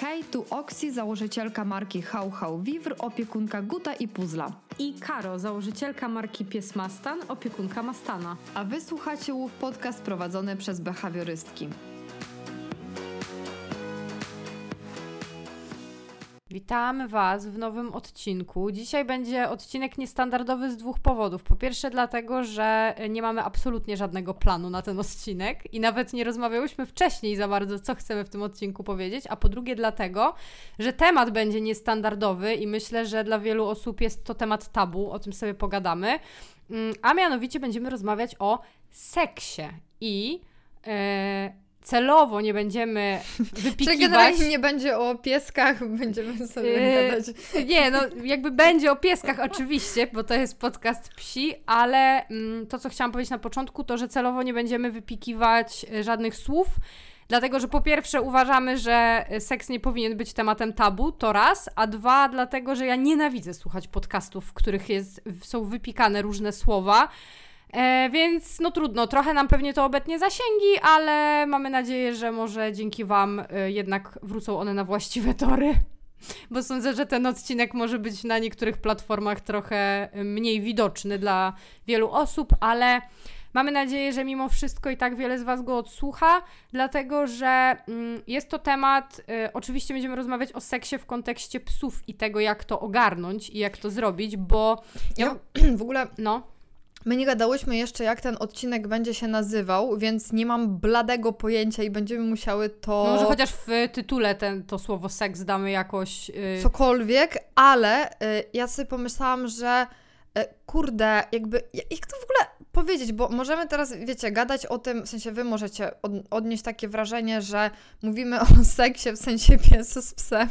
Hej, tu Oksi, założycielka marki How How Vivr, opiekunka Guta i Puzla. I Karo, założycielka marki Pies Mastan, opiekunka Mastana. A wy słuchacie Łów Podcast prowadzony przez behawiorystki. Witamy Was w nowym odcinku. Dzisiaj będzie odcinek niestandardowy z dwóch powodów. Po pierwsze, dlatego, że nie mamy absolutnie żadnego planu na ten odcinek i nawet nie rozmawiałyśmy wcześniej za bardzo, co chcemy w tym odcinku powiedzieć. A po drugie, dlatego, że temat będzie niestandardowy i myślę, że dla wielu osób jest to temat tabu, o tym sobie pogadamy. Mm, a mianowicie będziemy rozmawiać o seksie i. Yy, celowo nie będziemy wypikiwać... Czy generalnie nie będzie o pieskach, będziemy sobie yy, gadać. Nie, no jakby będzie o pieskach oczywiście, bo to jest podcast psi, ale mm, to, co chciałam powiedzieć na początku, to, że celowo nie będziemy wypikiwać e, żadnych słów, Dlatego, że po pierwsze uważamy, że seks nie powinien być tematem tabu, to raz, a dwa, dlatego, że ja nienawidzę słuchać podcastów, w których jest, są wypikane różne słowa. E, więc no trudno, trochę nam pewnie to obetnie zasięgi, ale mamy nadzieję, że może dzięki Wam e, jednak wrócą one na właściwe tory. Bo sądzę, że ten odcinek może być na niektórych platformach trochę mniej widoczny dla wielu osób, ale mamy nadzieję, że mimo wszystko i tak wiele z Was go odsłucha, dlatego że mm, jest to temat. Y, oczywiście będziemy rozmawiać o seksie w kontekście psów i tego, jak to ogarnąć i jak to zrobić, bo. Ja, w ogóle. No. My nie gadałyśmy jeszcze, jak ten odcinek będzie się nazywał, więc nie mam bladego pojęcia i będziemy musiały to. No, może chociaż w tytule ten, to słowo seks damy jakoś. Yy... Cokolwiek, ale yy, ja sobie pomyślałam, że yy, kurde, jakby. Jak to w ogóle powiedzieć? Bo możemy teraz, wiecie, gadać o tym, w sensie wy możecie od, odnieść takie wrażenie, że mówimy o seksie w sensie piesu z psem.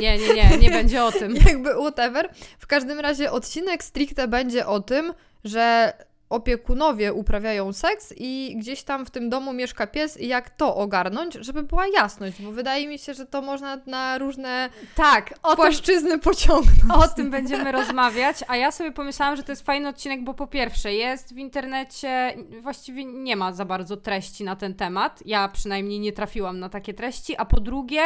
Nie, nie, nie, nie będzie o tym. Jakby whatever. W każdym razie odcinek stricte będzie o tym, że opiekunowie uprawiają seks i gdzieś tam w tym domu mieszka pies i jak to ogarnąć, żeby była jasność, bo wydaje mi się, że to można na różne tak, o płaszczyzny tym, pociągnąć. O tym będziemy rozmawiać, a ja sobie pomyślałam, że to jest fajny odcinek, bo po pierwsze jest w internecie, właściwie nie ma za bardzo treści na ten temat, ja przynajmniej nie trafiłam na takie treści, a po drugie,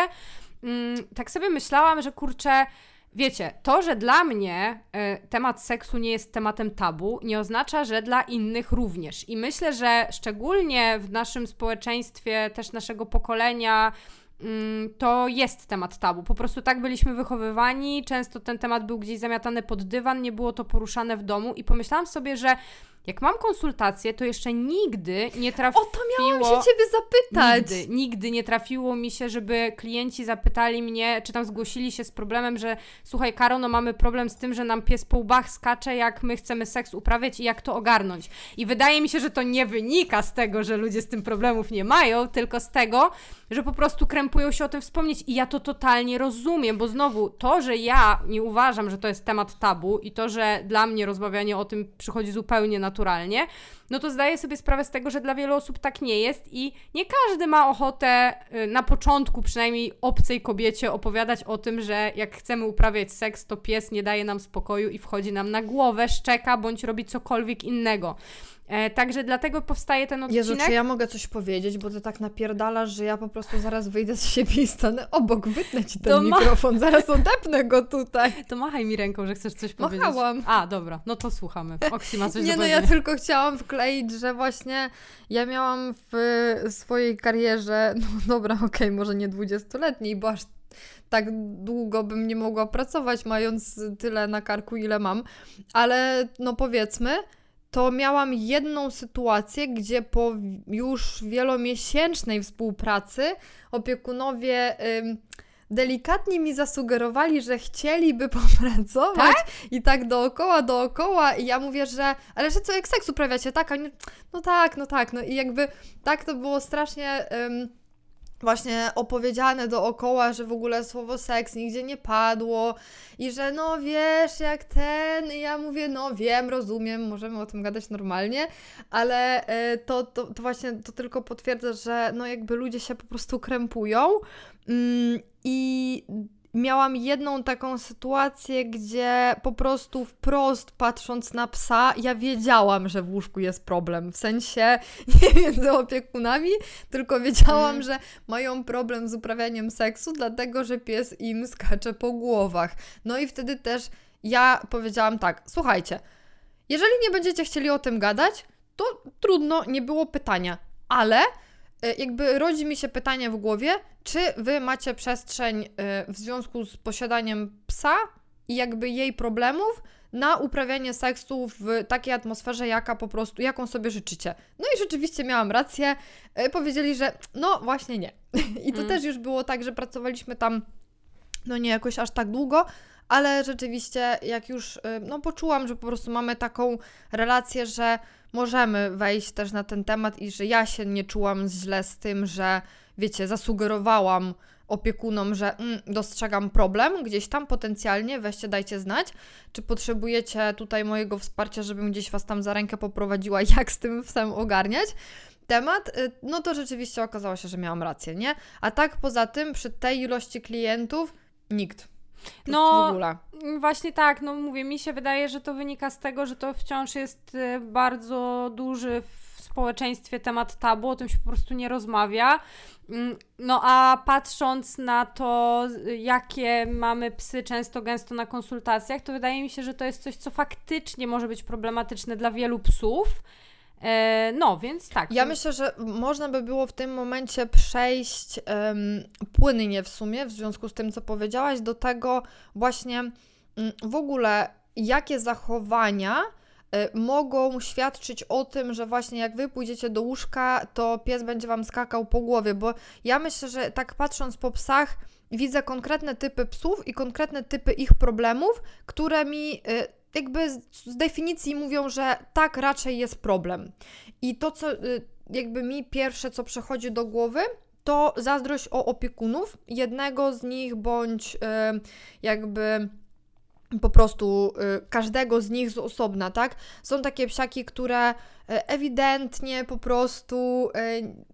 mm, tak sobie myślałam, że kurczę, Wiecie, to, że dla mnie y, temat seksu nie jest tematem tabu, nie oznacza, że dla innych również. I myślę, że szczególnie w naszym społeczeństwie, też naszego pokolenia, y, to jest temat tabu. Po prostu tak byliśmy wychowywani, często ten temat był gdzieś zamiatany pod dywan, nie było to poruszane w domu i pomyślałam sobie, że jak mam konsultację, to jeszcze nigdy nie trafiło... O to miałam się Ciebie zapytać! Nigdy, nigdy nie trafiło mi się, żeby klienci zapytali mnie, czy tam zgłosili się z problemem, że słuchaj Karo, no mamy problem z tym, że nam pies po łbach skacze, jak my chcemy seks uprawiać i jak to ogarnąć. I wydaje mi się, że to nie wynika z tego, że ludzie z tym problemów nie mają, tylko z tego, że po prostu krępują się o tym wspomnieć i ja to totalnie rozumiem, bo znowu to, że ja nie uważam, że to jest temat tabu i to, że dla mnie rozmawianie o tym przychodzi zupełnie naturalnie, no to zdaję sobie sprawę z tego, że dla wielu osób tak nie jest i nie każdy ma ochotę y, na początku przynajmniej obcej kobiecie opowiadać o tym, że jak chcemy uprawiać seks, to pies nie daje nam spokoju i wchodzi nam na głowę, szczeka bądź robi cokolwiek innego. E, także dlatego powstaje ten odcinek. Jezu, czy ja mogę coś powiedzieć, bo ty tak napierdalasz, że ja po prostu zaraz wyjdę z siebie i stanę obok, wytnę ci ten to mikrofon, ma... zaraz odepnę go tutaj. To machaj mi ręką, że chcesz coś powiedzieć. Machałam. A, dobra, no to słuchamy. Oksi ma coś Nie, no ja tylko chciałam wkleić, że właśnie ja miałam w swojej karierze, no dobra, okej, okay, może nie dwudziestoletniej, bo aż tak długo bym nie mogła pracować, mając tyle na karku, ile mam, ale no powiedzmy, to miałam jedną sytuację, gdzie po już wielomiesięcznej współpracy opiekunowie ym, delikatnie mi zasugerowali, że chcieliby popracować tak? i tak dookoła, dookoła i ja mówię, że ale że co, jak seks uprawiacie, tak? A nie, no tak, no tak, no i jakby tak to było strasznie... Ym, właśnie opowiedziane dookoła, że w ogóle słowo seks nigdzie nie padło i że no wiesz, jak ten, i ja mówię, no wiem, rozumiem, możemy o tym gadać normalnie, ale e, to, to, to właśnie to tylko potwierdza, że no jakby ludzie się po prostu krępują mm, i miałam jedną taką sytuację, gdzie po prostu wprost patrząc na psa, ja wiedziałam, że w łóżku jest problem. W sensie nie między opiekunami, tylko wiedziałam, Mm. że mają problem z uprawianiem seksu, dlatego że pies im skacze po głowach. No i wtedy też ja powiedziałam tak: słuchajcie, jeżeli nie będziecie chcieli o tym gadać, to trudno, nie było pytania, ale jakby rodzi mi się pytanie w głowie, czy wy macie przestrzeń e, w związku z posiadaniem psa i jakby jej problemów na uprawianie seksu w takiej atmosferze, jaka po prostu, jaką sobie życzycie. No i rzeczywiście miałam rację. E, Powiedzieli, że no właśnie nie. I to Mm. też już było tak, że pracowaliśmy tam no nie jakoś aż tak długo, ale rzeczywiście jak już no poczułam, że po prostu mamy taką relację, że możemy wejść też na ten temat i że ja się nie czułam źle z tym, że wiecie, zasugerowałam opiekunom, że mm, dostrzegam problem gdzieś tam potencjalnie, weźcie, dajcie znać, czy potrzebujecie tutaj mojego wsparcia, żebym gdzieś Was tam za rękę poprowadziła, jak z tym psem ogarniać temat, y, no to rzeczywiście okazało się, że miałam rację, nie? A tak poza tym, przy tej ilości klientów, nikt. No, w ogóle. Właśnie tak, no mówię, mi się wydaje, że to wynika z tego, że to wciąż jest y, bardzo duży w społeczeństwie temat tabu, o tym się po prostu nie rozmawia. Mm, No a patrząc na to, jakie mamy psy często gęsto na konsultacjach, to wydaje mi się, że to jest coś, co faktycznie może być problematyczne dla wielu psów. E, No, więc tak. Ja myślę, że można by było w tym momencie przejść em, płynnie w sumie, w związku z tym, co powiedziałaś, do tego właśnie mm, w ogóle, jakie zachowania y, mogą świadczyć o tym, że właśnie jak wy pójdziecie do łóżka, to pies będzie wam skakał po głowie, bo ja myślę, że tak patrząc po psach, widzę konkretne typy psów i konkretne typy ich problemów, które mi y, jakby z, definicji mówią, że tak raczej jest problem. I to, co y, jakby mi pierwsze, co przychodzi do głowy, to zazdrość o opiekunów, jednego z nich bądź y, jakby po prostu y, każdego z nich z osobna, tak? Są takie psiaki, które ewidentnie po prostu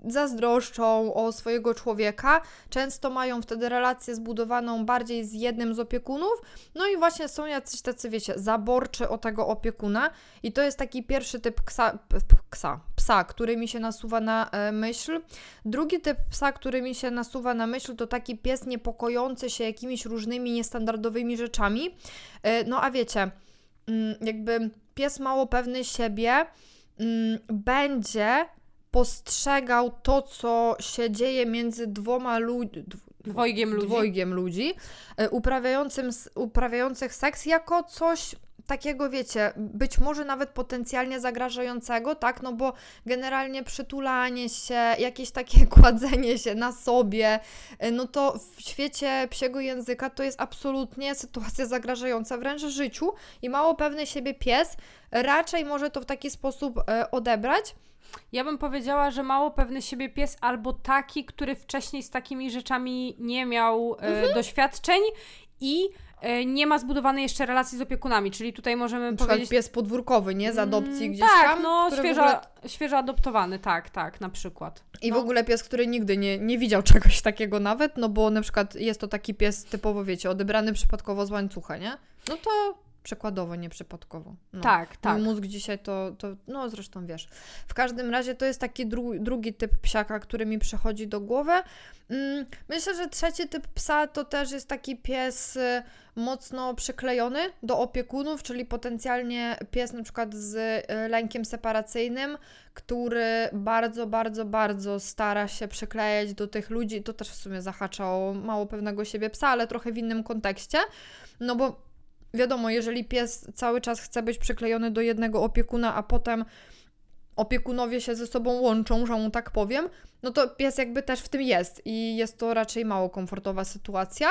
y, zazdroszczą o swojego człowieka, często mają wtedy relację zbudowaną bardziej z jednym z opiekunów, no i właśnie są jacyś tacy, wiecie, zaborczy o tego opiekuna i to jest taki pierwszy typ ksa, p- p- ksa, psa, który mi się nasuwa na e, myśl. Drugi typ psa, który mi się nasuwa na myśl, to taki pies niepokojący się jakimiś różnymi niestandardowymi rzeczami. E, No a wiecie, mm, jakby pies mało pewny siebie będzie postrzegał to, co się dzieje między dwoma ludźmi, Dwojgiem ludzi. dwojgiem ludzi e, uprawiającym, uprawiających seks jako coś takiego, wiecie, być może nawet potencjalnie zagrażającego, tak? No bo generalnie przytulanie się, jakieś takie kładzenie się na sobie, e, no to w świecie psiego języka to jest absolutnie sytuacja zagrażająca wręcz życiu i mało pewny siebie pies raczej może to w taki sposób e, odebrać. Ja bym powiedziała, że mało pewny siebie pies albo taki, który wcześniej z takimi rzeczami nie miał e, Mhm. doświadczeń i e, nie ma zbudowanej jeszcze relacji z opiekunami, czyli tutaj możemy Na powiedzieć... pies podwórkowy, nie? Z adopcji Mm, gdzieś tak, tam. no w świeżo, ogóle świeżo adoptowany, tak, tak, na przykład. I w No. ogóle pies, który nigdy nie, nie widział czegoś takiego nawet, no bo na przykład jest to taki pies typowo, wiecie, odebrany przypadkowo z łańcucha, nie? No to przykładowo, nie przypadkowo. No. Tak, tak. Mój mózg dzisiaj to, to, no zresztą wiesz. W każdym razie to jest taki dru, drugi typ psiaka, który mi przychodzi do głowy. Mm, myślę, że trzeci typ psa to też jest taki pies y, mocno przyklejony do opiekunów, czyli potencjalnie pies na przykład z y, lękiem separacyjnym, który bardzo, bardzo, bardzo stara się przyklejać do tych ludzi. To też w sumie zahacza o mało pewnego siebie psa, ale trochę w innym kontekście. No bo wiadomo, jeżeli pies cały czas chce być przyklejony do jednego opiekuna, a potem opiekunowie się ze sobą łączą, że mu tak powiem, no to pies jakby też w tym jest i jest to raczej mało komfortowa sytuacja.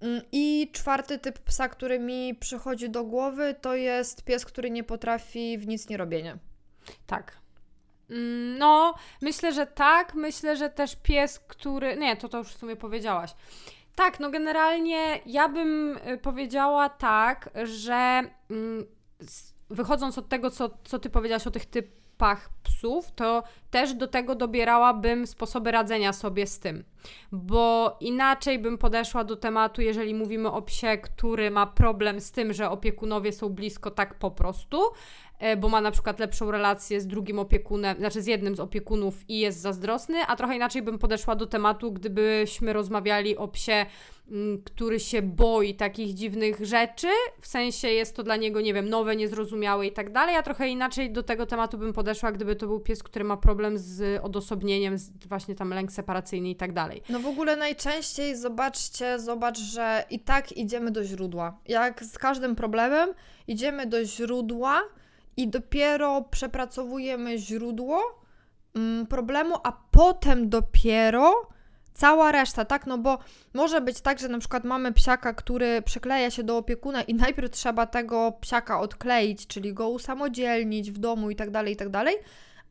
Mm, I czwarty typ psa, który mi przychodzi do głowy, to jest pies, który nie potrafi w nic nie robienie. Tak. Mm, No, myślę, że tak. Myślę, że też pies, który. Nie, to to już w sumie powiedziałaś. Tak, no generalnie ja bym y, powiedziała tak, że mm, wychodząc od tego, co, co ty powiedziałaś o tych typach ps- psów, to też do tego dobierałabym sposoby radzenia sobie z tym. Bo inaczej bym podeszła do tematu, jeżeli mówimy o psie, który ma problem z tym, że opiekunowie są blisko tak po prostu, bo ma na przykład lepszą relację z drugim opiekunem, znaczy z jednym z opiekunów i jest zazdrosny, a trochę inaczej bym podeszła do tematu, gdybyśmy rozmawiali o psie, mm, który się boi takich dziwnych rzeczy, w sensie jest to dla niego, nie wiem, nowe, niezrozumiałe i tak dalej, a trochę inaczej do tego tematu bym podeszła, gdyby to był pies, który ma problem z odosobnieniem, z właśnie tam lęk separacyjny i tak dalej. No w ogóle najczęściej zobaczcie, zobacz, że i tak idziemy do źródła. Jak z każdym problemem idziemy do źródła, i dopiero przepracowujemy źródło mm, problemu, a potem dopiero cała reszta, tak? No bo może być tak, że na przykład mamy psiaka, który przykleja się do opiekuna i najpierw trzeba tego psiaka odkleić, czyli go usamodzielnić w domu i tak dalej, i tak dalej,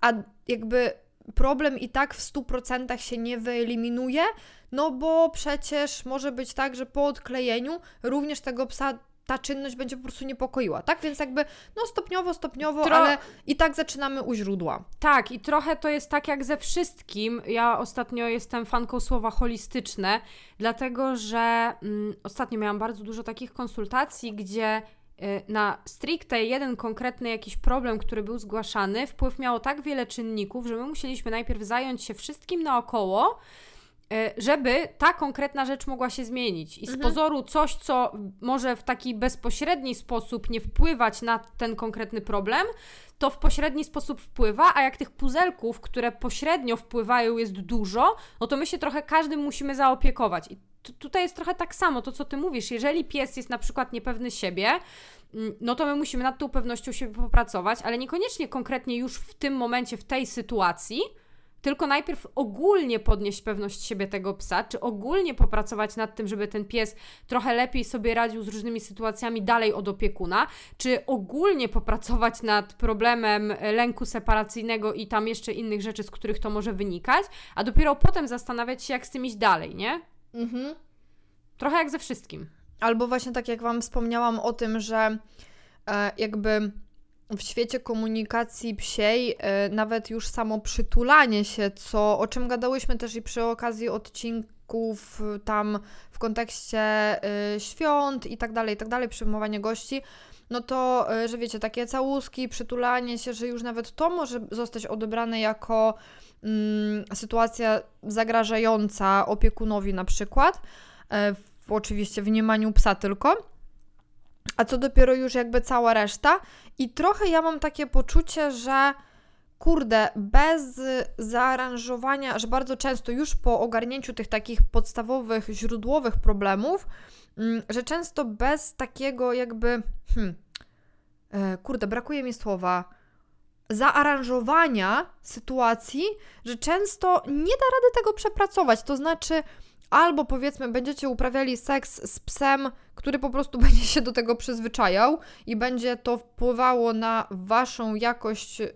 a jakby problem i tak w 100% się nie wyeliminuje, no bo przecież może być tak, że po odklejeniu również tego psa ta czynność będzie po prostu niepokoiła, tak? Więc jakby, no stopniowo, stopniowo, Tro... ale i tak zaczynamy u źródła. Tak, i trochę to jest tak jak ze wszystkim. Ja ostatnio jestem fanką słowa holistyczne, dlatego że mm, ostatnio miałam bardzo dużo takich konsultacji, gdzie y, na stricte jeden konkretny jakiś problem, który był zgłaszany, wpływ miało tak wiele czynników, że my musieliśmy najpierw zająć się wszystkim naokoło, żeby ta konkretna rzecz mogła się zmienić. I z mhm. pozoru coś, co może w taki bezpośredni sposób nie wpływać na ten konkretny problem, to w pośredni sposób wpływa, a jak tych puzelków, które pośrednio wpływają, jest dużo, no to my się trochę każdym musimy zaopiekować. I tutaj jest trochę tak samo, to co ty mówisz. Jeżeli pies jest na przykład niepewny siebie, mm, no to my musimy nad tą pewnością siebie popracować, ale niekoniecznie konkretnie już w tym momencie, w tej sytuacji, tylko najpierw ogólnie podnieść pewność siebie tego psa, czy ogólnie popracować nad tym, żeby ten pies trochę lepiej sobie radził z różnymi sytuacjami dalej od opiekuna, czy ogólnie popracować nad problemem lęku separacyjnego i tam jeszcze innych rzeczy, z których to może wynikać, a dopiero potem zastanawiać się, jak z tym iść dalej, nie? Mhm. Trochę jak ze wszystkim. Albo właśnie tak jak Wam wspomniałam o tym, że e, jakby w świecie komunikacji psiej e, nawet już samo przytulanie się, co, o czym gadałyśmy też i przy okazji odcinków e, tam w kontekście e, świąt i tak dalej, i tak dalej, przyjmowanie gości, no to, że wiecie, takie całuski, przytulanie się, że już nawet to może zostać odebrane jako mm, sytuacja zagrażająca opiekunowi na przykład, w, oczywiście w mniemaniu psa tylko a co dopiero już jakby cała reszta. I trochę ja mam takie poczucie, że kurde, bez zaaranżowania, że bardzo często już po ogarnięciu tych takich podstawowych, źródłowych problemów, mm, że często bez takiego jakby, hmm, e, kurde, brakuje mi słowa, zaaranżowania sytuacji, że często nie da rady tego przepracować. To znaczy, albo powiedzmy, będziecie uprawiali seks z psem, który po prostu będzie się do tego przyzwyczajał i będzie to wpływało na waszą jakość. Yy,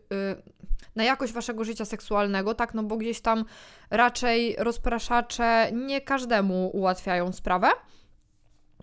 na jakość waszego życia seksualnego, tak? No bo gdzieś tam raczej rozpraszacze nie każdemu ułatwiają sprawę.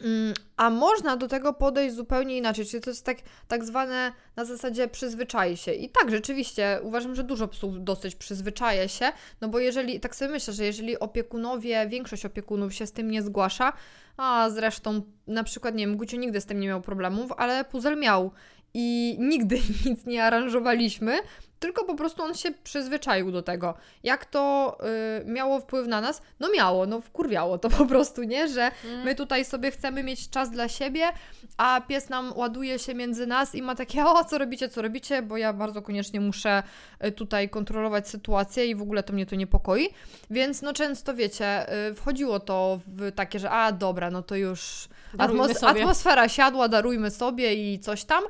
Mm, a można do tego podejść zupełnie inaczej, czyli to jest tak, tak zwane na zasadzie przyzwyczaj się. I tak, rzeczywiście, uważam, że dużo psów dosyć przyzwyczaja się, no bo jeżeli, tak sobie myślę, że jeżeli opiekunowie, większość opiekunów się z tym nie zgłasza, a zresztą na przykład, nie wiem, Gucio nigdy z tym nie miał problemów, ale puzel miał i nigdy nic nie aranżowaliśmy, tylko po prostu on się przyzwyczaił do tego. Jak to y, miało wpływ na nas? No miało, no wkurwiało to po prostu, nie? Że mm. my tutaj sobie chcemy mieć czas dla siebie, a pies nam ładuje się między nas i ma takie, o, co robicie, co robicie, bo ja bardzo koniecznie muszę y, tutaj kontrolować sytuację i w ogóle to mnie to niepokoi. Więc no często, wiecie, y, wchodziło to w takie, że a, dobra, no to już atmos atmosfera siadła, darujmy sobie i coś tam.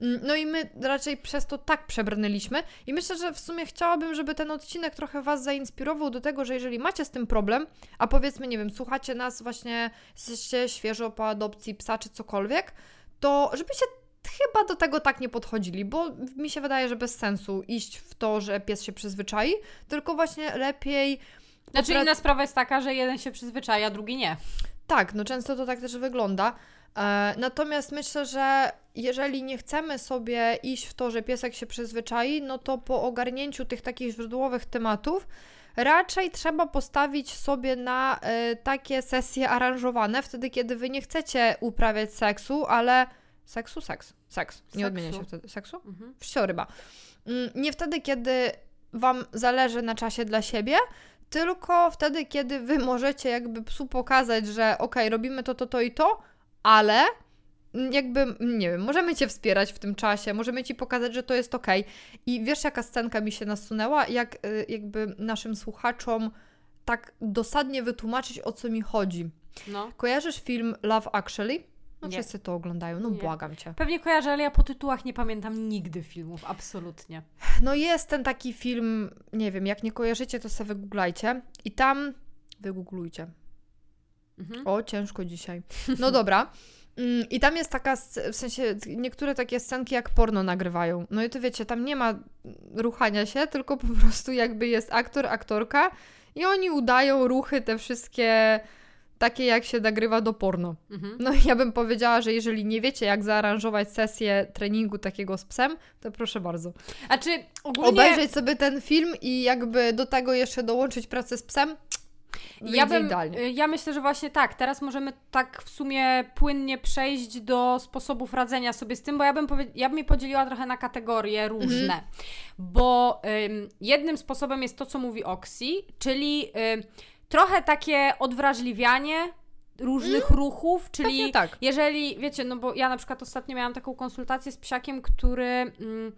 Mm, no i my raczej przez to tak przebrnęliśmy i myślę, że w sumie chciałabym, żeby ten odcinek trochę Was zainspirował do tego, że jeżeli macie z tym problem, a powiedzmy, nie wiem, słuchacie nas właśnie, jesteście świeżo po adopcji psa czy cokolwiek, to żebyście chyba do tego tak nie podchodzili, bo mi się wydaje, że bez sensu iść w to, że pies się przyzwyczai, tylko właśnie lepiej... Znaczy inna sprawa jest taka, że jeden się przyzwyczaja, a drugi nie. Tak, no często to tak też wygląda. E, natomiast myślę, że jeżeli nie chcemy sobie iść w to, że piesek się przyzwyczai, no to po ogarnięciu tych takich źródłowych tematów, raczej trzeba postawić sobie na e, takie sesje aranżowane, wtedy kiedy wy nie chcecie uprawiać seksu, ale seksu, seks, seks, nie Seksu. odmienia się wtedy seksu? Mhm. Wsioryba. Mm, Nie wtedy, kiedy Wam zależy na czasie dla siebie, tylko wtedy, kiedy Wy możecie jakby psu pokazać, że okej, robimy to, to, to i to, ale mm, jakby, mm, nie wiem, możemy Cię wspierać w tym czasie, możemy Ci pokazać, że to jest okej. I wiesz, jaka scenka mi się nasunęła? Jak y, jakby naszym słuchaczom tak dosadnie wytłumaczyć, o co mi chodzi. No. Kojarzysz film Love Actually? No Nie. wszyscy to oglądają, no Nie. błagam Cię. Pewnie kojarzę, ale ja po tytułach nie pamiętam nigdy filmów, absolutnie. No jest ten taki film, nie wiem, jak nie kojarzycie, to sobie wygooglajcie. I tam, wygooglujcie. Mhm. O, ciężko dzisiaj. No dobra. Mm, I tam jest taka, w sensie niektóre takie scenki jak porno nagrywają. No i to wiecie, tam nie ma ruchania się, tylko po prostu jakby jest aktor, aktorka i oni udają ruchy te wszystkie takie jak się nagrywa do porno. Mhm. No i ja bym powiedziała, że jeżeli nie wiecie jak zaaranżować sesję treningu takiego z psem, to proszę bardzo. A czy ogólnie... obejrzeć sobie ten film i jakby do tego jeszcze dołączyć pracę z psem. Ja, bym, idealnie. y, ja myślę, że właśnie tak. Teraz możemy tak w sumie płynnie przejść do sposobów radzenia sobie z tym, bo ja bym, powie- ja bym je podzieliła trochę na kategorie różne. Mhm. Bo ym, jednym sposobem jest to, co mówi Oxy, czyli ym, trochę takie odwrażliwianie różnych ruchów, czyli tak. jeżeli, wiecie, no bo ja na przykład ostatnio miałam taką konsultację z psiakiem, który mm,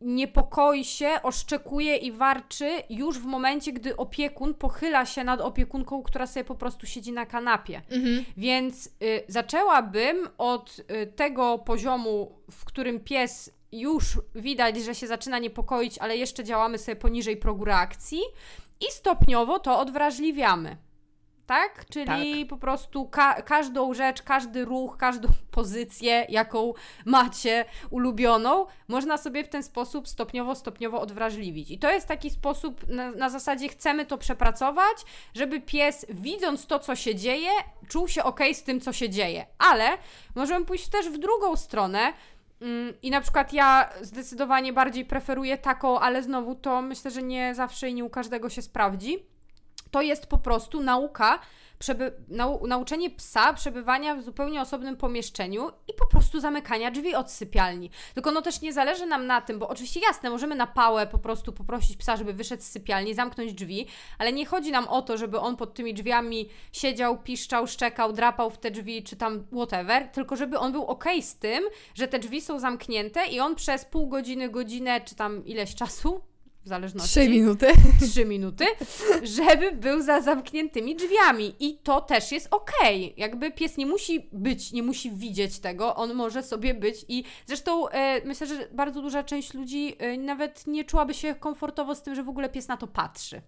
niepokoi się, oszczekuje i warczy już w momencie, gdy opiekun pochyla się nad opiekunką, która sobie po prostu siedzi na kanapie. Mhm. Więc y, zaczęłabym od y, tego poziomu, w którym pies już widać, że się zaczyna niepokoić, ale jeszcze działamy sobie poniżej progu reakcji i stopniowo to odwrażliwiamy. Tak? Czyli po prostu ka- każdą rzecz, każdy ruch, każdą pozycję, jaką macie ulubioną, można sobie w ten sposób stopniowo, stopniowo odwrażliwić. I to jest taki sposób, na, na zasadzie chcemy to przepracować, żeby pies, widząc to, co się dzieje, czuł się ok z tym, co się dzieje. Ale możemy pójść też w drugą stronę. Mm, I na przykład ja zdecydowanie bardziej preferuję taką, ale znowu to myślę, że nie zawsze i nie u każdego się sprawdzi. To jest po prostu nauka, przeby- nau- nauczenie psa przebywania w zupełnie osobnym pomieszczeniu i po prostu zamykania drzwi od sypialni. Tylko no też nie zależy nam na tym, bo oczywiście jasne, możemy na pałę po prostu poprosić psa, żeby wyszedł z sypialni, zamknąć drzwi, ale nie chodzi nam o to, żeby on pod tymi drzwiami siedział, piszczał, szczekał, drapał w te drzwi, czy tam whatever, tylko żeby on był ok z tym, że te drzwi są zamknięte i on przez pół godziny, godzinę, czy tam ileś czasu, w zależności Trzy minuty. trzy minuty, żeby był za zamkniętymi drzwiami. I to też jest okej. Jakby pies nie musi być, nie musi widzieć tego, on może sobie być i zresztą e, myślę, że bardzo duża część ludzi e, nawet nie czułaby się komfortowo z tym, że w ogóle pies na to patrzy.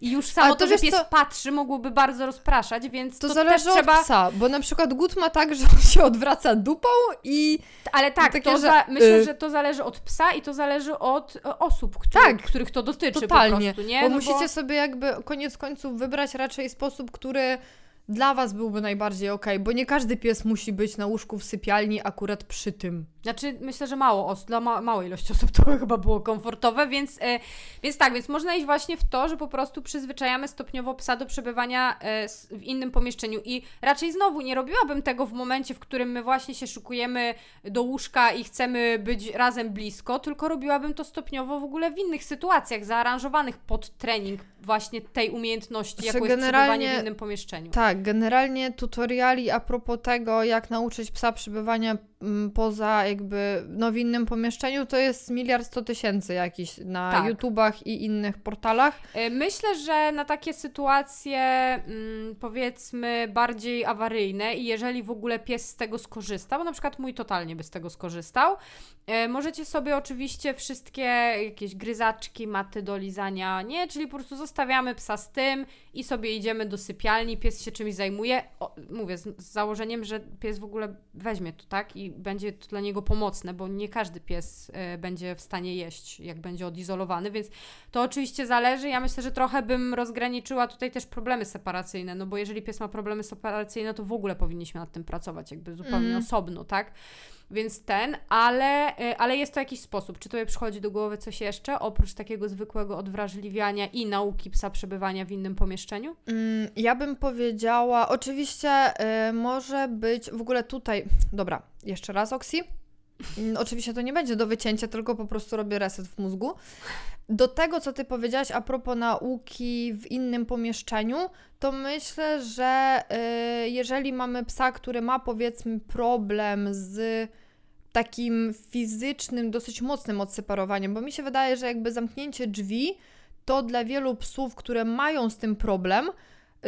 I już samo Ale to, to że pies co? patrzy, mogłoby bardzo rozpraszać, więc To, to, zależy też trzeba... od psa, bo na przykład gut ma tak, że on się odwraca dupą i Ale tak, Takie, to że, myślę, y- że to zależy od psa i to zależy od e, osób, których, Tak, których to dotyczy totalnie. po prostu, nie? bo No musicie sobie jakby koniec końców wybrać raczej sposób, który dla was byłby najbardziej okej, bo nie każdy pies musi być na łóżku w sypialni akurat przy tym. Znaczy, myślę, że mało osób, dla ma- małej ilości osób to chyba było komfortowe, więc, e, więc tak, więc można iść właśnie w to, że po prostu przyzwyczajamy stopniowo psa do przebywania e, w innym pomieszczeniu i raczej znowu nie robiłabym tego w momencie, w którym my właśnie się szykujemy do łóżka i chcemy być razem blisko, tylko robiłabym to stopniowo w ogóle w innych sytuacjach, zaaranżowanych pod trening właśnie tej umiejętności, Znaczy, jaką jest przebywanie w innym pomieszczeniu. Tak, generalnie tutoriali a propos tego, jak nauczyć psa przebywania poza jakby no, w innym pomieszczeniu, to jest miliard sto tysięcy jakiś na Tak. YouTubach i innych portalach. E, Myślę, że na takie sytuacje mm, powiedzmy bardziej awaryjne i jeżeli w ogóle pies z tego skorzysta, bo na przykład mój totalnie by z tego skorzystał, e, możecie sobie oczywiście wszystkie jakieś gryzaczki, maty do lizania, nie? Czyli po prostu zostawiamy psa z tym i sobie idziemy do sypialni, pies się czymś zajmuje. O, mówię, z, z założeniem, że pies w ogóle weźmie to, tak? I będzie to dla niego pomocne, bo nie każdy pies e, będzie w stanie jeść, jak będzie odizolowany, więc to oczywiście zależy. Ja myślę, że trochę bym rozgraniczyła tutaj też problemy separacyjne, no bo jeżeli pies ma problemy separacyjne, to w ogóle powinniśmy nad tym pracować, jakby zupełnie Mhm. osobno, tak? Więc ten, ale, y, ale jest to jakiś sposób. Czy tobie przychodzi do głowy coś jeszcze, oprócz takiego zwykłego odwrażliwiania i nauki psa przebywania w innym pomieszczeniu? Mm, Ja bym powiedziała, oczywiście y, może być w ogóle tutaj. Dobra, jeszcze raz, Oksi. Mm, Oczywiście to nie będzie do wycięcia, tylko po prostu robię reset w mózgu. Do tego, co ty powiedziałaś a propos nauki w innym pomieszczeniu, to myślę, że y, jeżeli mamy psa, który ma powiedzmy problem z takim fizycznym, dosyć mocnym odseparowaniem, bo mi się wydaje, że jakby zamknięcie drzwi to dla wielu psów, które mają z tym problem,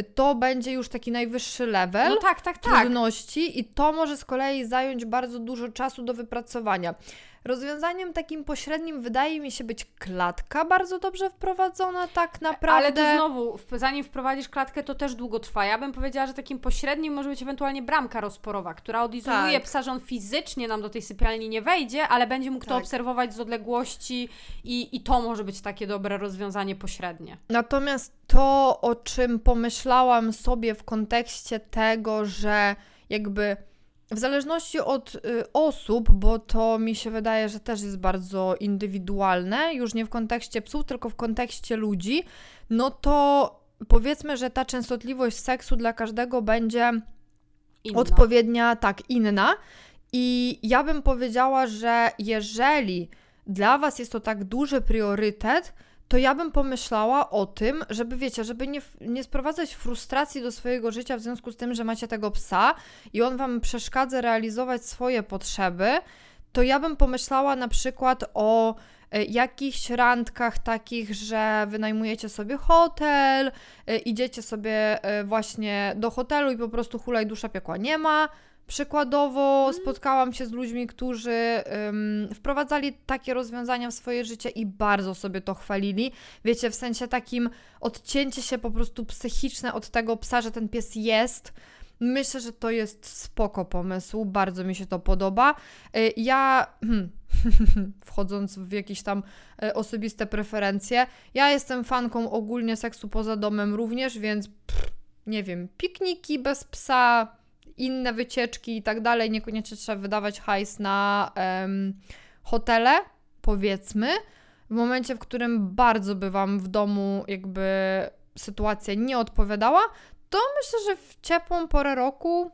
to będzie już taki najwyższy level No tak, tak, tak. trudności i to może z kolei zająć bardzo dużo czasu do wypracowania. Rozwiązaniem takim pośrednim wydaje mi się być klatka bardzo dobrze wprowadzona, tak naprawdę. Ale to znowu, zanim wprowadzisz klatkę, to też długo trwa. Ja bym powiedziała, że takim pośrednim może być ewentualnie bramka rozporowa, która odizoluje Tak. psa, że on fizycznie nam do tej sypialni nie wejdzie, ale będzie mógł to Tak. obserwować z odległości i, i to może być takie dobre rozwiązanie pośrednie. Natomiast to, o czym pomyślałam sobie w kontekście tego, że jakby w zależności od y, osób, bo to mi się wydaje, że też jest bardzo indywidualne, już nie w kontekście psów, tylko w kontekście ludzi, no to powiedzmy, że ta częstotliwość seksu dla każdego będzie Inna. odpowiednia, tak, inna. I ja bym powiedziała, że jeżeli dla Was jest to tak duży priorytet, to ja bym pomyślała o tym, żeby wiecie, żeby nie, nie sprowadzać frustracji do swojego życia w związku z tym, że macie tego psa i on Wam przeszkadza realizować swoje potrzeby, to ja bym pomyślała na przykład o e, jakichś randkach takich, że wynajmujecie sobie hotel, e, idziecie sobie e, właśnie do hotelu i po prostu hulaj dusza piekła nie ma. Przykładowo spotkałam się z ludźmi, którzy ym, wprowadzali takie rozwiązania w swoje życie i bardzo sobie to chwalili. Wiecie, w sensie takim odcięcie się po prostu psychiczne od tego psa, że ten pies jest. Myślę, że to jest spoko pomysł, bardzo mi się to podoba. Y, Ja, hmm, wchodząc w jakieś tam e, osobiste preferencje, ja jestem fanką ogólnie seksu poza domem również, więc pff, nie wiem, pikniki bez psa, inne wycieczki i tak dalej, niekoniecznie trzeba wydawać hajs na em, hotele, powiedzmy. W momencie, w którym bardzo by Wam w domu jakby sytuacja nie odpowiadała, to myślę, że w ciepłą porę roku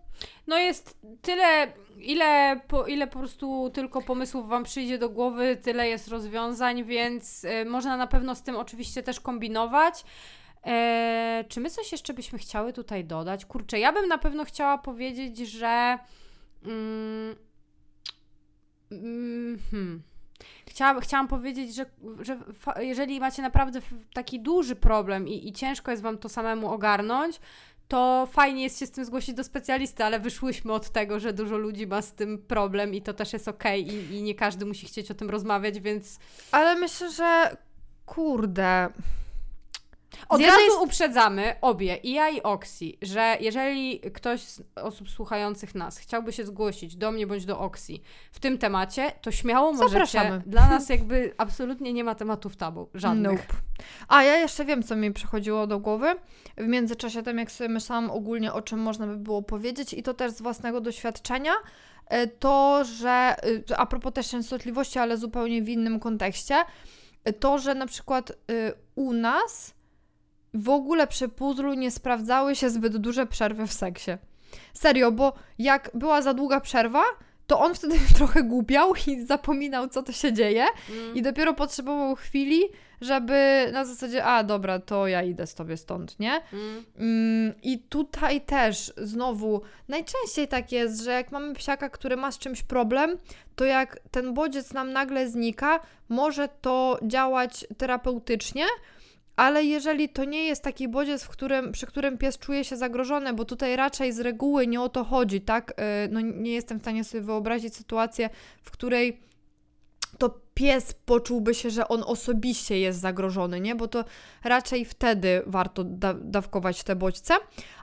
No jest tyle, ile po, ile po prostu tylko pomysłów Wam przyjdzie do głowy, tyle jest rozwiązań, więc y, można na pewno z tym oczywiście też kombinować. E, czy my coś jeszcze byśmy chciały tutaj dodać? Kurczę, ja bym na pewno chciała powiedzieć, że. Mm, mm, hmm. Chciałam, chciałam powiedzieć, że, że jeżeli macie naprawdę taki duży problem i, i ciężko jest Wam to samemu ogarnąć, to fajnie jest się z tym zgłosić do specjalisty, ale wyszłyśmy od tego, że dużo ludzi ma z tym problem i to też jest okej i, i nie każdy musi chcieć o tym rozmawiać, więc Ale myślę, że kurde. Od razu uprzedzamy obie, i ja i Oksi, że jeżeli ktoś z osób słuchających nas chciałby się zgłosić do mnie bądź do Oksi w tym temacie, to śmiało możecie. Zapraszamy. Dla nas jakby absolutnie nie ma tematów tabu, żadnych. Nope. A ja jeszcze wiem, co mi przychodziło do głowy. W międzyczasie tym, jak sobie myślałam ogólnie, o czym można by było powiedzieć, i to też z własnego doświadczenia, e, to, że e, a propos też częstotliwości, ale zupełnie w innym kontekście, e, to, że na przykład u nas w ogóle przy puzzlu nie sprawdzały się zbyt duże przerwy w seksie. Serio, bo jak była za długa przerwa, to on wtedy trochę głupiał i zapominał, co to się dzieje. Mm. I dopiero potrzebował chwili, żeby na zasadzie, a dobra, to ja idę z tobie stąd, nie? Mm. Mm, I tutaj też znowu najczęściej tak jest, że jak mamy psiaka, który ma z czymś problem, to jak ten bodziec nam nagle znika, może to działać terapeutycznie. Ale jeżeli to nie jest taki bodziec, w którym, przy którym pies czuje się zagrożony, bo tutaj raczej z reguły nie o to chodzi, tak? Yy, No nie jestem w stanie sobie wyobrazić sytuację, w której to pies poczułby się, że on osobiście jest zagrożony, nie? Bo to raczej wtedy warto da dawkować te bodźce.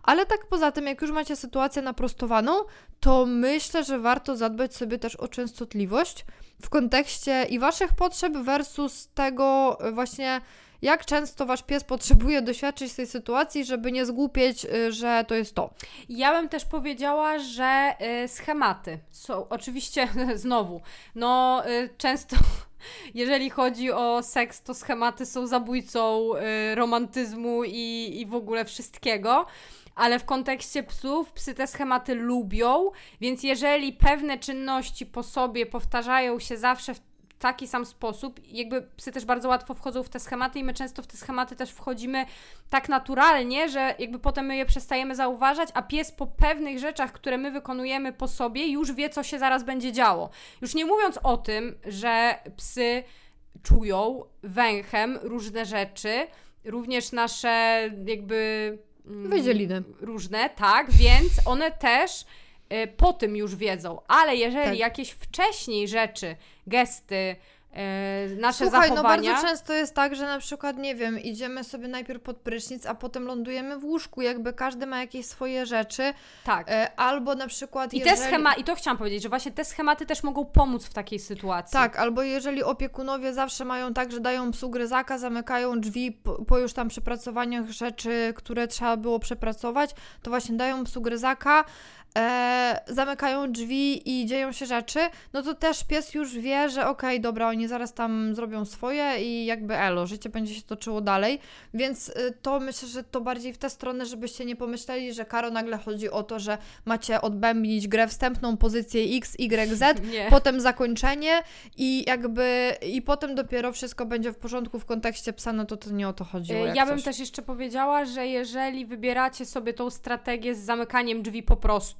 Ale tak poza tym, jak już macie sytuację naprostowaną, to myślę, że warto zadbać sobie też o częstotliwość w kontekście i waszych potrzeb versus tego właśnie jak często wasz pies potrzebuje doświadczyć tej sytuacji, żeby nie zgłupieć, y, że to jest to. Ja bym też powiedziała, że y, schematy są oczywiście znowu, no y, często jeżeli chodzi o seks, to schematy są zabójcą romantyzmu i, i w ogóle wszystkiego. Ale w kontekście psów, psy te schematy lubią, więc jeżeli pewne czynności po sobie powtarzają się zawsze w taki sam sposób. Jakby psy też bardzo łatwo wchodzą w te schematy i my często w te schematy też wchodzimy tak naturalnie, że jakby potem my je przestajemy zauważać, a pies po pewnych rzeczach, które my wykonujemy po sobie, już wie, co się zaraz będzie działo. Już nie mówiąc o tym, że psy czują węchem różne rzeczy, również nasze jakby. Mm, Wydzieliny. Różne, tak, więc one też po tym już wiedzą, ale jeżeli tak. jakieś wcześniej rzeczy gesty, Yy, nasze Słuchaj, zachowania. no bardzo często jest tak, że na przykład, nie wiem, idziemy sobie najpierw pod prysznic, a potem lądujemy w łóżku, jakby każdy ma jakieś swoje rzeczy. Tak. Yy, albo na przykład. I jeżeli... te schematy, i to chciałam powiedzieć, że właśnie te schematy też mogą pomóc w takiej sytuacji. Tak, albo jeżeli opiekunowie zawsze mają tak, że dają psu gryzaka, zamykają drzwi po, po już tam przepracowaniach rzeczy, które trzeba było przepracować, to właśnie dają psu gryzaka e, zamykają drzwi i dzieją się rzeczy, no to też pies już wie, że okej, okay, dobra, oni zaraz tam zrobią swoje i jakby elo, życie będzie się toczyło dalej, więc y, to myślę, że to bardziej w tę stronę, żebyście nie pomyśleli, że Karo nagle chodzi o to, że macie odbębnić grę wstępną, pozycję X, Y, Z, nie. potem zakończenie i jakby i potem dopiero wszystko będzie w porządku w kontekście psa, no to to nie o to chodziło. Ja bym też jeszcze powiedziała, że jeżeli wybieracie sobie tą strategię z zamykaniem drzwi po prostu,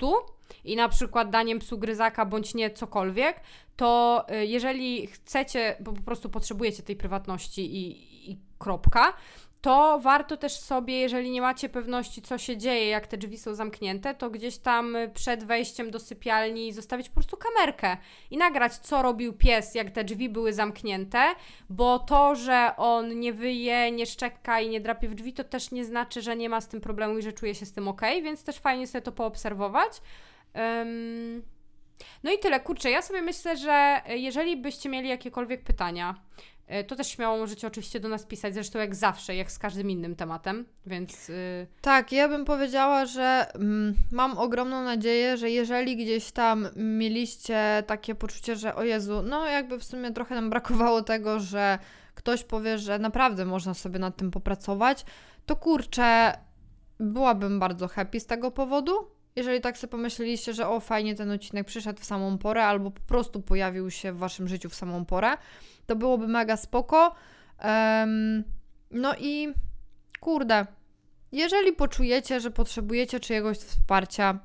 i na przykład daniem psu gryzaka bądź nie cokolwiek, to y, jeżeli chcecie, bo po prostu potrzebujecie tej prywatności i, i kropka, to warto też sobie, jeżeli nie macie pewności, co się dzieje, jak te drzwi są zamknięte, to gdzieś tam przed wejściem do sypialni zostawić po prostu kamerkę i nagrać, co robił pies, jak te drzwi były zamknięte, bo to, że on nie wyje, nie szczeka i nie drapie w drzwi, to też nie znaczy, że nie ma z tym problemu i że czuje się z tym ok, więc też fajnie sobie to poobserwować. Um, no i tyle, kurczę, ja sobie myślę, że jeżeli byście mieli jakiekolwiek pytania, to też śmiało możecie oczywiście do nas pisać, zresztą jak zawsze, jak z każdym innym tematem, więc... Yy... Tak, ja bym powiedziała, że mm, mam ogromną nadzieję, że jeżeli gdzieś tam mieliście takie poczucie, że o Jezu, no jakby w sumie trochę nam brakowało tego, że ktoś powie, że naprawdę można sobie nad tym popracować, to kurczę, byłabym bardzo happy z tego powodu. Jeżeli tak sobie pomyśleliście, że o fajnie ten odcinek przyszedł w samą porę, albo po prostu pojawił się w waszym życiu w samą porę, to byłoby mega spoko. Um, no i kurde, jeżeli poczujecie, że potrzebujecie czyjegoś wsparcia,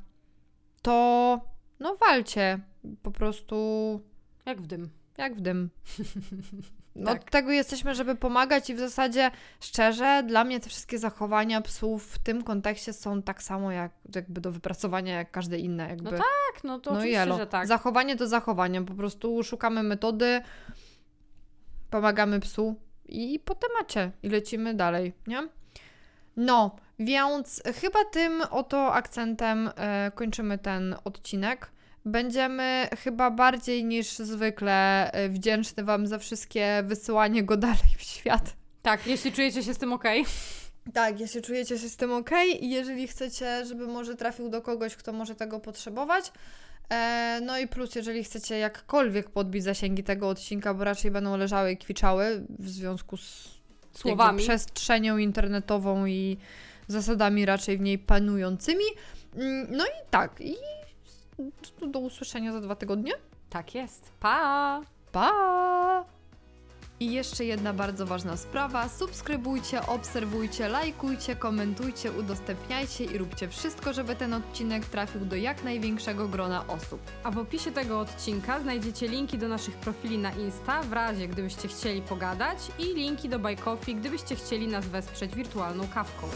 to no walcie. Po prostu jak w dym. Jak w dym. No, tak. Od tego jesteśmy, żeby pomagać i w zasadzie szczerze, dla mnie te wszystkie zachowania psów w tym kontekście są tak samo jak jakby do wypracowania jak każde inne. Jakby. No tak, no to no oczywiście, jelo. że tak. Zachowanie to zachowanie, po prostu szukamy metody, pomagamy psu i po temacie i lecimy dalej, nie? No, więc chyba tym oto akcentem e, kończymy ten odcinek. Będziemy chyba bardziej niż zwykle e, wdzięczny Wam za wszystkie wysyłanie go dalej w świat. Tak, jeśli czujecie się z tym ok. Tak, jeśli czujecie się z tym ok i jeżeli chcecie, żeby może trafił do kogoś, kto może tego potrzebować, E, no i plus, jeżeli chcecie jakkolwiek podbić zasięgi tego odcinka, bo raczej będą leżały i kwiczały w związku z słowami, przestrzenią internetową i zasadami raczej w niej panującymi. Mm, no i tak, i do usłyszenia za dwa tygodnie. Tak jest. Pa! Pa! I jeszcze jedna bardzo ważna sprawa: subskrybujcie, obserwujcie, lajkujcie, komentujcie, udostępniajcie i róbcie wszystko, żeby ten odcinek trafił do jak największego grona osób. A w opisie tego odcinka znajdziecie linki do naszych profili na Insta, w razie gdybyście chcieli pogadać, i linki do Coffee, gdybyście chcieli nas wesprzeć wirtualną kawką.